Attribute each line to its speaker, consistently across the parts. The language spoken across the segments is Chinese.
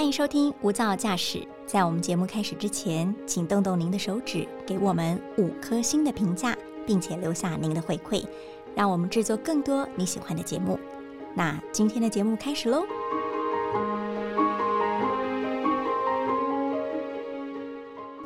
Speaker 1: 欢迎收听《无噪驾驶》。在我们节目开始之前，请动动您的手指，给我们五颗星的评价，并且留下您的回馈，让我们制作更多你喜欢的节目。那今天的节目开始喽！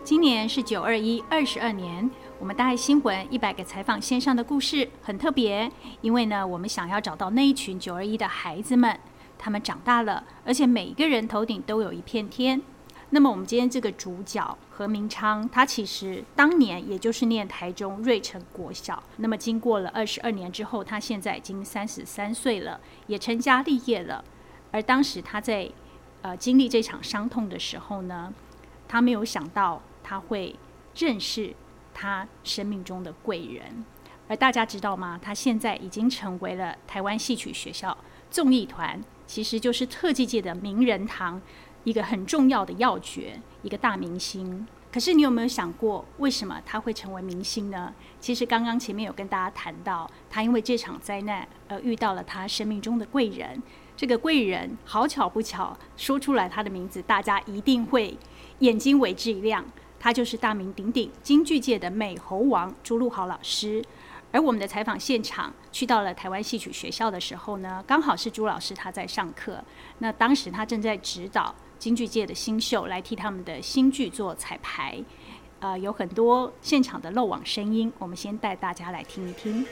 Speaker 2: 今年是九二一二十二年，我们大爱新闻一百个采访线上的故事很特别，因为呢，我们想要找到那一群九二一的孩子们。他们长大了，而且每一个人头顶都有一片天。那么，我们今天这个主角何明昌，他其实当年也就是念台中瑞城国小。那么，经过了二十二年之后，他现在已经三十三岁了，也成家立业了。而当时他在呃经历这场伤痛的时候呢，他没有想到他会认识他生命中的贵人。而大家知道吗？他现在已经成为了台湾戏曲学校综艺团。其实就是特技界的名人堂，一个很重要的要诀，一个大明星。可是你有没有想过，为什么他会成为明星呢？其实刚刚前面有跟大家谈到，他因为这场灾难而遇到了他生命中的贵人。这个贵人好巧不巧，说出来他的名字，大家一定会眼睛为之一亮。他就是大名鼎鼎京剧界的美猴王朱露豪老师。而我们的采访现场去到了台湾戏曲学校的时候呢，刚好是朱老师他在上课。那当时他正在指导京剧界的新秀来替他们的新剧做彩排，呃，有很多现场的漏网声音，我们先带大家来听一听。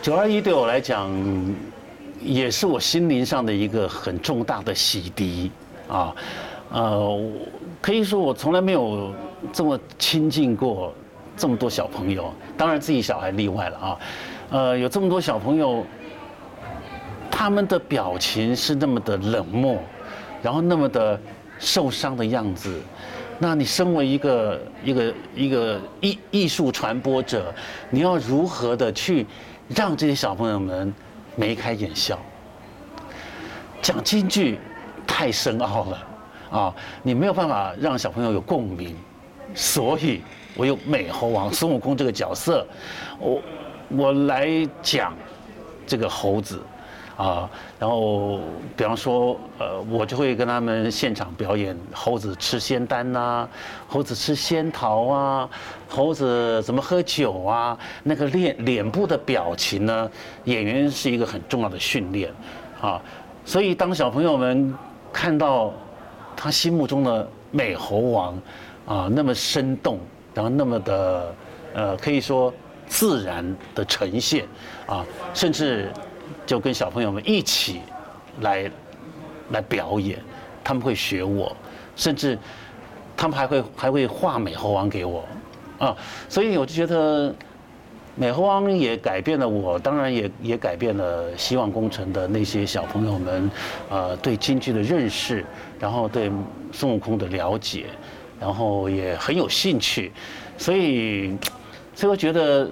Speaker 3: 九二一对我来讲。也是我心灵上的一个很重大的洗涤啊，呃，可以说我从来没有这么亲近过这么多小朋友，当然自己小孩例外了啊，呃，有这么多小朋友，他们的表情是那么的冷漠，然后那么的受伤的样子，那你身为一个一个一个艺艺术传播者，你要如何的去让这些小朋友们？眉开眼笑，讲京剧太深奥了啊！你没有办法让小朋友有共鸣，所以我有美猴王孙悟空这个角色，我我来讲这个猴子。啊，然后比方说，呃，我就会跟他们现场表演猴子吃仙丹呐，猴子吃仙桃啊，猴子怎么喝酒啊，那个脸脸部的表情呢，演员是一个很重要的训练，啊，所以当小朋友们看到他心目中的美猴王，啊，那么生动，然后那么的，呃，可以说自然的呈现，啊，甚至。就跟小朋友们一起来来表演，他们会学我，甚至他们还会还会画美猴王给我啊，所以我就觉得美猴王也改变了我，当然也也改变了希望工程的那些小朋友们，呃，对京剧的认识，然后对孙悟空的了解，然后也很有兴趣，所以所以我觉得。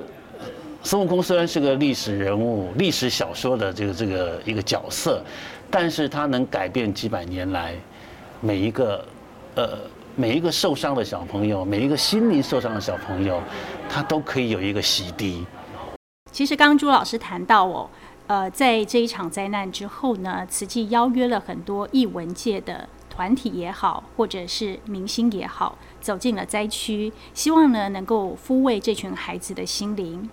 Speaker 3: 孙悟空虽然是个历史人物、历史小说的这个这个一个角色，但是他能改变几百年来每一个呃每一个受伤的小朋友，每一个心灵受伤的小朋友，他都可以有一个洗涤。
Speaker 2: 其实刚刚朱老师谈到哦，呃，在这一场灾难之后呢，慈济邀约了很多艺文界的团体也好，或者是明星也好，走进了灾区，希望呢能够抚慰这群孩子的心灵。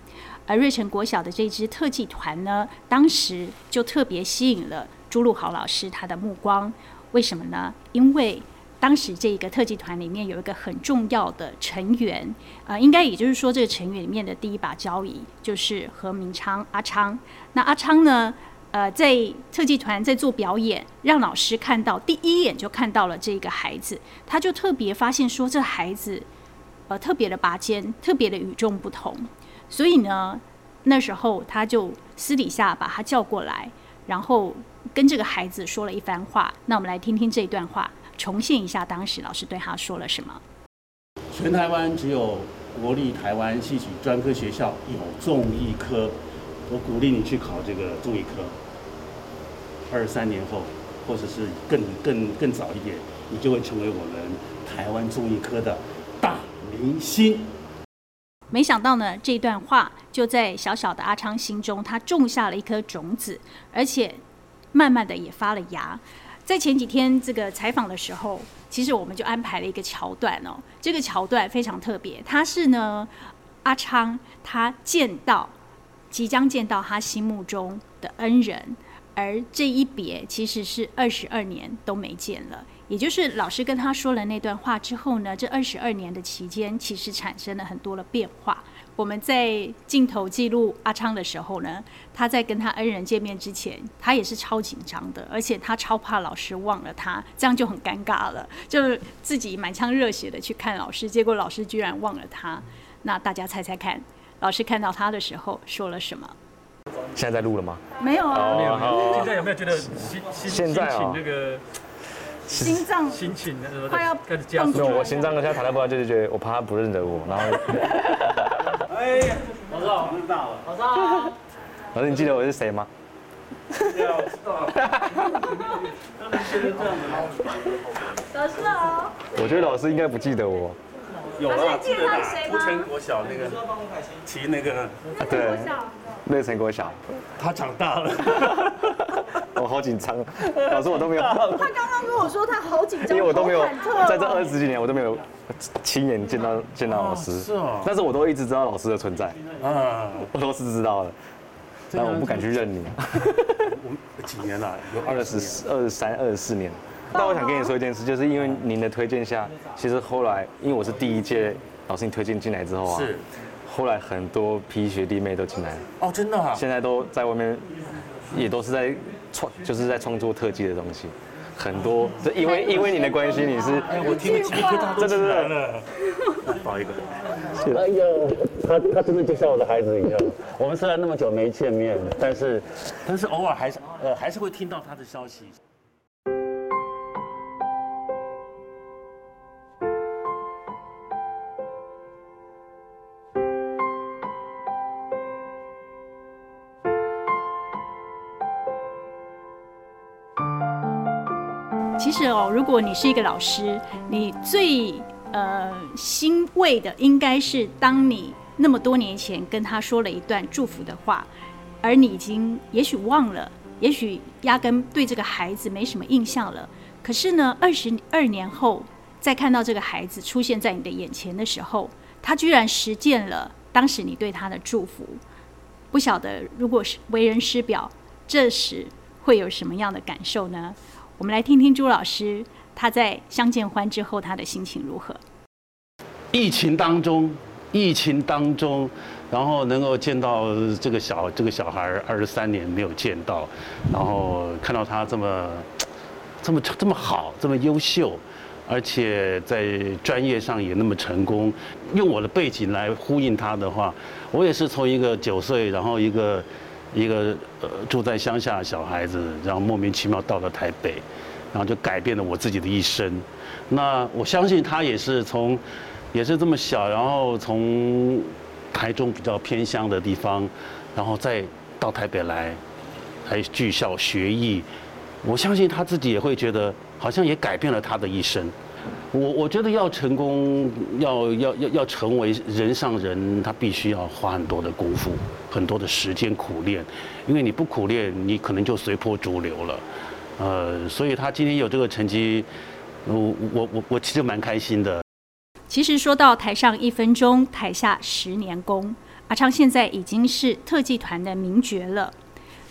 Speaker 2: 而瑞城国小的这支特技团呢，当时就特别吸引了朱露豪老师他的目光。为什么呢？因为当时这一个特技团里面有一个很重要的成员，呃，应该也就是说这个成员里面的第一把交椅就是何明昌阿昌。那阿昌呢，呃，在特技团在做表演，让老师看到第一眼就看到了这个孩子，他就特别发现说这孩子，呃，特别的拔尖，特别的与众不同。所以呢，那时候他就私底下把他叫过来，然后跟这个孩子说了一番话。那我们来听听这段话，重现一下当时老师对他说了什么。
Speaker 4: 全台湾只有国立台湾戏曲专科学校有综艺科，我鼓励你去考这个综艺科。二三年后，或者是更更更早一点，你就会成为我们台湾综艺科的大明星。
Speaker 2: 没想到呢，这段话就在小小的阿昌心中，他种下了一颗种子，而且慢慢的也发了芽。在前几天这个采访的时候，其实我们就安排了一个桥段哦，这个桥段非常特别，他是呢阿昌他见到即将见到他心目中的恩人，而这一别其实是二十二年都没见了。也就是老师跟他说了那段话之后呢，这二十二年的期间，其实产生了很多的变化。我们在镜头记录阿昌的时候呢，他在跟他恩人见面之前，他也是超紧张的，而且他超怕老师忘了他，这样就很尴尬了，就是自己满腔热血的去看老师，结果老师居然忘了他。那大家猜猜看，老师看到他的时候说了什么？
Speaker 5: 现在在录了吗？
Speaker 2: 没有啊，
Speaker 6: 没有没有。
Speaker 5: 哦
Speaker 6: 现在有没有觉得心心心
Speaker 5: 现在哦
Speaker 6: 情那个
Speaker 2: 心脏
Speaker 6: 心情那个
Speaker 2: 快要
Speaker 6: 开始加？
Speaker 5: 没有，我心脏现在弹得不好，就是觉得我怕他不认得我，然后
Speaker 4: 哎，老师好，知道了。
Speaker 5: 老师你记得我是谁吗？
Speaker 4: 要知道。
Speaker 2: 老师好，
Speaker 5: 我觉得老师应该不记得我。
Speaker 4: 有啊，记得
Speaker 2: 他是谁吗？
Speaker 4: 福成国小那个骑那个，
Speaker 5: 啊对，那陈国小，
Speaker 4: 他长大了。
Speaker 5: 我好紧张，老师我都没有，
Speaker 2: 他刚刚跟我说他好紧张，
Speaker 5: 因为我都没有在这二十几年我都没有亲眼见到见到老师，
Speaker 4: 是哦。
Speaker 5: 但是我都一直知道老师的存在，
Speaker 4: 啊，
Speaker 5: 我都是知道的，但我不敢去认你。
Speaker 4: 我们几年了？有
Speaker 5: 二
Speaker 4: 十
Speaker 5: 二十三、二十四年。但我想跟你说一件事，就是因为您的推荐下，其实后来因为我是第一届老师你推荐进来之后啊，
Speaker 4: 是
Speaker 5: 后来很多批学弟妹都进来了，
Speaker 4: 哦，真的啊。
Speaker 5: 现在都在外面，也都是在创，就是在创作特技的东西，很多，这因为因为你的关系，你是
Speaker 4: 哎，我听了鸡皮疙瘩都起来了。抱一个。哎呀，他他真的就像我的孩子一样。我们虽然那么久没见面，但是但是偶尔还是呃还是会听到他的消息。
Speaker 2: 其实哦，如果你是一个老师，你最呃欣慰的应该是当你那么多年前跟他说了一段祝福的话，而你已经也许忘了，也许压根对这个孩子没什么印象了。可是呢，二十二年后再看到这个孩子出现在你的眼前的时候，他居然实践了当时你对他的祝福。不晓得如果是为人师表，这时会有什么样的感受呢？我们来听听朱老师他在相见欢之后他的心情如何。
Speaker 3: 疫情当中，疫情当中，然后能够见到这个小这个小孩二十三年没有见到，然后看到他这么这么这么好，这么优秀，而且在专业上也那么成功。用我的背景来呼应他的话，我也是从一个九岁，然后一个一个呃住在乡下的小孩子，然后莫名其妙到了台北，然后就改变了我自己的一生。那我相信他也是从，也是这么小，然后从台中比较偏乡的地方，然后再到台北来，还剧校学艺。我相信他自己也会觉得，好像也改变了他的一生。我我觉得要成功，要要要要成为人上人，他必须要花很多的功夫，很多的时间苦练。因为你不苦练，你可能就随波逐流了。呃，所以他今天有这个成绩，我我我我其实蛮开心的。
Speaker 2: 其实说到台上一分钟，台下十年功，阿昌现在已经是特技团的名角了。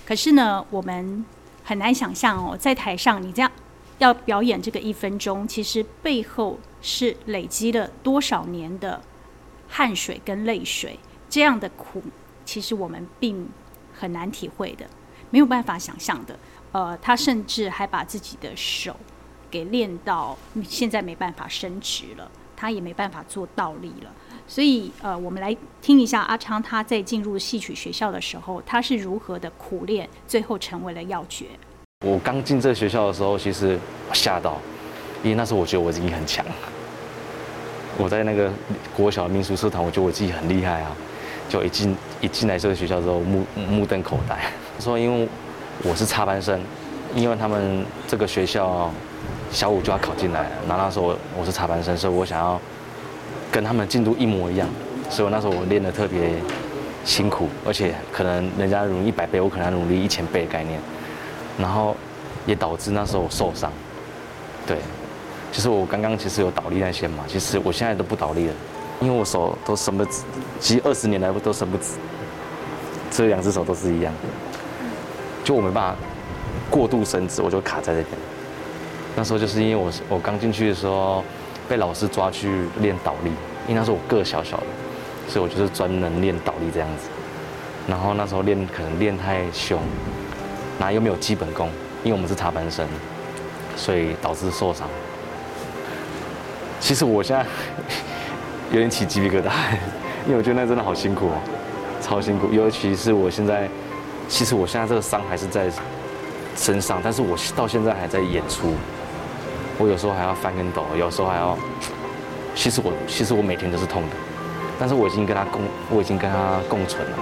Speaker 2: 可是呢，我们很难想象哦，在台上你这样要表演这个一分钟，其实背后是累积了多少年的汗水跟泪水，这样的苦，其实我们并很难体会的，没有办法想象的。呃，他甚至还把自己的手给练到现在没办法伸直了。他也没办法做倒立了，所以呃，我们来听一下阿昌他在进入戏曲学校的时候，他是如何的苦练，最后成为了要诀。
Speaker 5: 我刚进这个学校的时候，其实我吓到，因为那时候我觉得我自己很强。我在那个国小的民俗社团，我觉得我自己很厉害啊。就一进一进来这个学校之后，目目瞪口呆。说因为我是插班生，因为他们这个学校小五就要考进来了，然后那时候我我是插班生，所以我想要跟他们进度一模一样。所以我那时候我练得特别辛苦，而且可能人家努力一百倍，我可能要努力一千倍的概念，然后也导致那时候我受伤。对，其实我刚刚其实有倒立那些嘛，其实我现在都不倒立了，因为我手都伸不直，其实二十年来都伸不直，这两只手都是一样，就我没办法过度伸直，我就卡在这边。那时候就是因为我我刚进去的时候被老师抓去练倒立，因为那时候我个小小的，所以我就是专门练倒立这样子。然后那时候练可能练太凶，那又没有基本功，因为我们是插班生，所以导致受伤。其实我现在 有点起鸡皮疙瘩，因为我觉得那真的好辛苦哦，超辛苦。尤其是我现在，其实我现在这个伤还是在身上，但是我到现在还在演出。我有时候还要翻跟斗，有时候还要。其实我其实我每天都是痛的，但是我已经跟他共，我已经跟他共存了，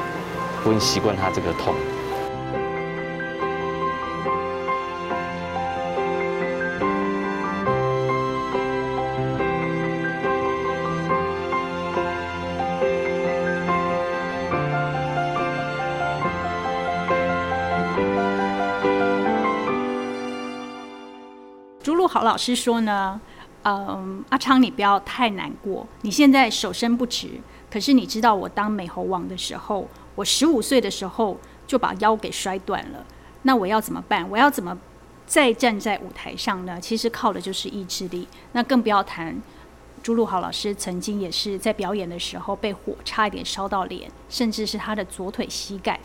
Speaker 5: 我已经习惯他这个痛。
Speaker 2: 老师说呢，嗯，阿昌你不要太难过，你现在手伸不直，可是你知道我当美猴王的时候，我十五岁的时候就把腰给摔断了，那我要怎么办？我要怎么再站在舞台上呢？其实靠的就是意志力，那更不要谈。朱露豪老师曾经也是在表演的时候被火差一点烧到脸，甚至是他的左腿膝盖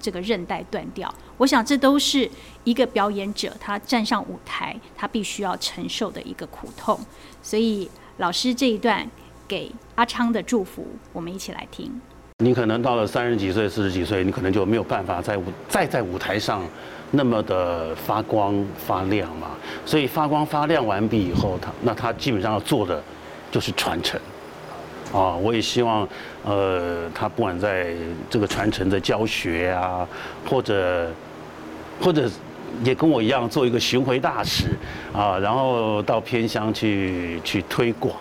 Speaker 2: 这个韧带断掉。我想这都是一个表演者他站上舞台他必须要承受的一个苦痛。所以老师这一段给阿昌的祝福，我们一起来听。
Speaker 3: 你可能到了三十几岁、四十几岁，你可能就没有办法在舞再在舞台上那么的发光发亮嘛。所以发光发亮完毕以后，他那他基本上要做的就是传承。啊，我也希望，呃，他不管在这个传承的教学啊，或者或者也跟我一样做一个巡回大使啊，然后到偏乡去去推广。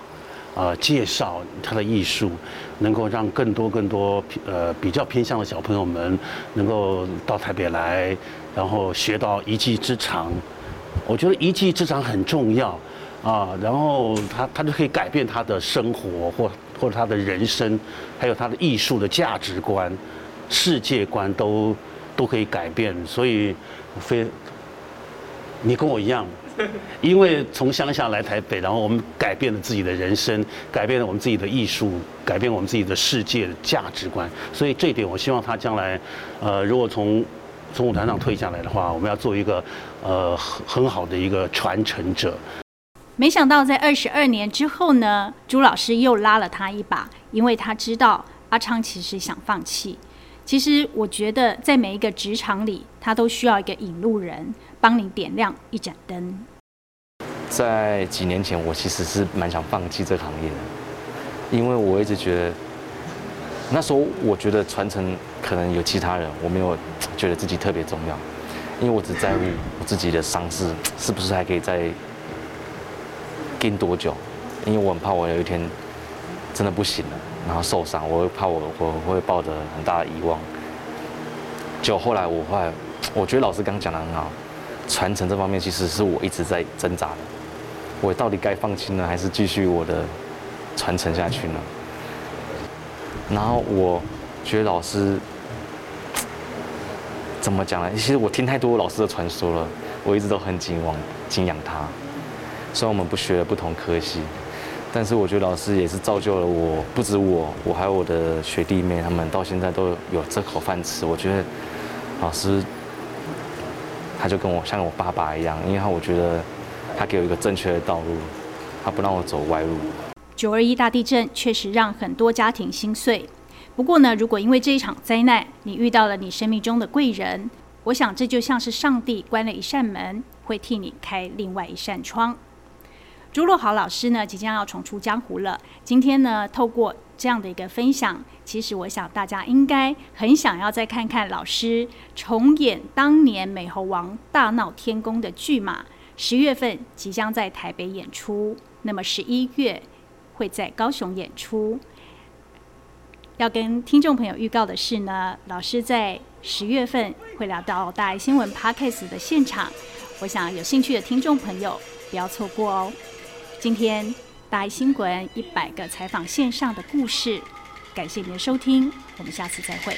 Speaker 3: 啊，介绍他的艺术，能够让更多更多呃比较偏向的小朋友们能够到台北来，然后学到一技之长。我觉得一技之长很重要啊，然后他他就可以改变他的生活或或者他的人生，还有他的艺术的价值观、世界观都都可以改变。所以非你跟我一样。因为从乡下来台北，然后我们改变了自己的人生，改变了我们自己的艺术，改变我们自己的世界的价值观。所以这一点，我希望他将来，呃，如果从从舞台上退下来的话，我们要做一个呃很很好的一个传承者。
Speaker 2: 没想到在二十二年之后呢，朱老师又拉了他一把，因为他知道阿昌其实想放弃。其实我觉得，在每一个职场里，他都需要一个引路人。帮你点亮一盏灯。
Speaker 5: 在几年前，我其实是蛮想放弃这个行业的，因为我一直觉得，那时候我觉得传承可能有其他人，我没有觉得自己特别重要，因为我只在乎我自己的伤势是不是还可以再跟多久，因为我很怕我有一天真的不行了，然后受伤，我会怕我我会抱着很大的遗忘。就后来我后来，我觉得老师刚讲的很好。传承这方面，其实是我一直在挣扎的。我到底该放弃呢，还是继续我的传承下去呢？然后我觉得老师怎么讲呢？其实我听太多老师的传说了，我一直都很敬望、敬仰他。虽然我们不学了不同科系，但是我觉得老师也是造就了我，不止我，我还有我的学弟妹，他们到现在都有这口饭吃。我觉得老师。他就跟我像我爸爸一样，因为他我觉得他给我一个正确的道路，他不让我走歪路。
Speaker 2: 九二一大地震确实让很多家庭心碎。不过呢，如果因为这一场灾难，你遇到了你生命中的贵人，我想这就像是上帝关了一扇门，会替你开另外一扇窗。朱洛豪老师呢，即将要重出江湖了。今天呢，透过这样的一个分享，其实我想大家应该很想要再看看老师重演当年美猴王大闹天宫的剧码。十月份即将在台北演出，那么十一月会在高雄演出。要跟听众朋友预告的是呢，老师在十月份会来到大爱新闻 Podcast 的现场，我想有兴趣的听众朋友不要错过哦。今天大爱新闻一百个采访线上的故事，感谢您的收听，我们下次再会。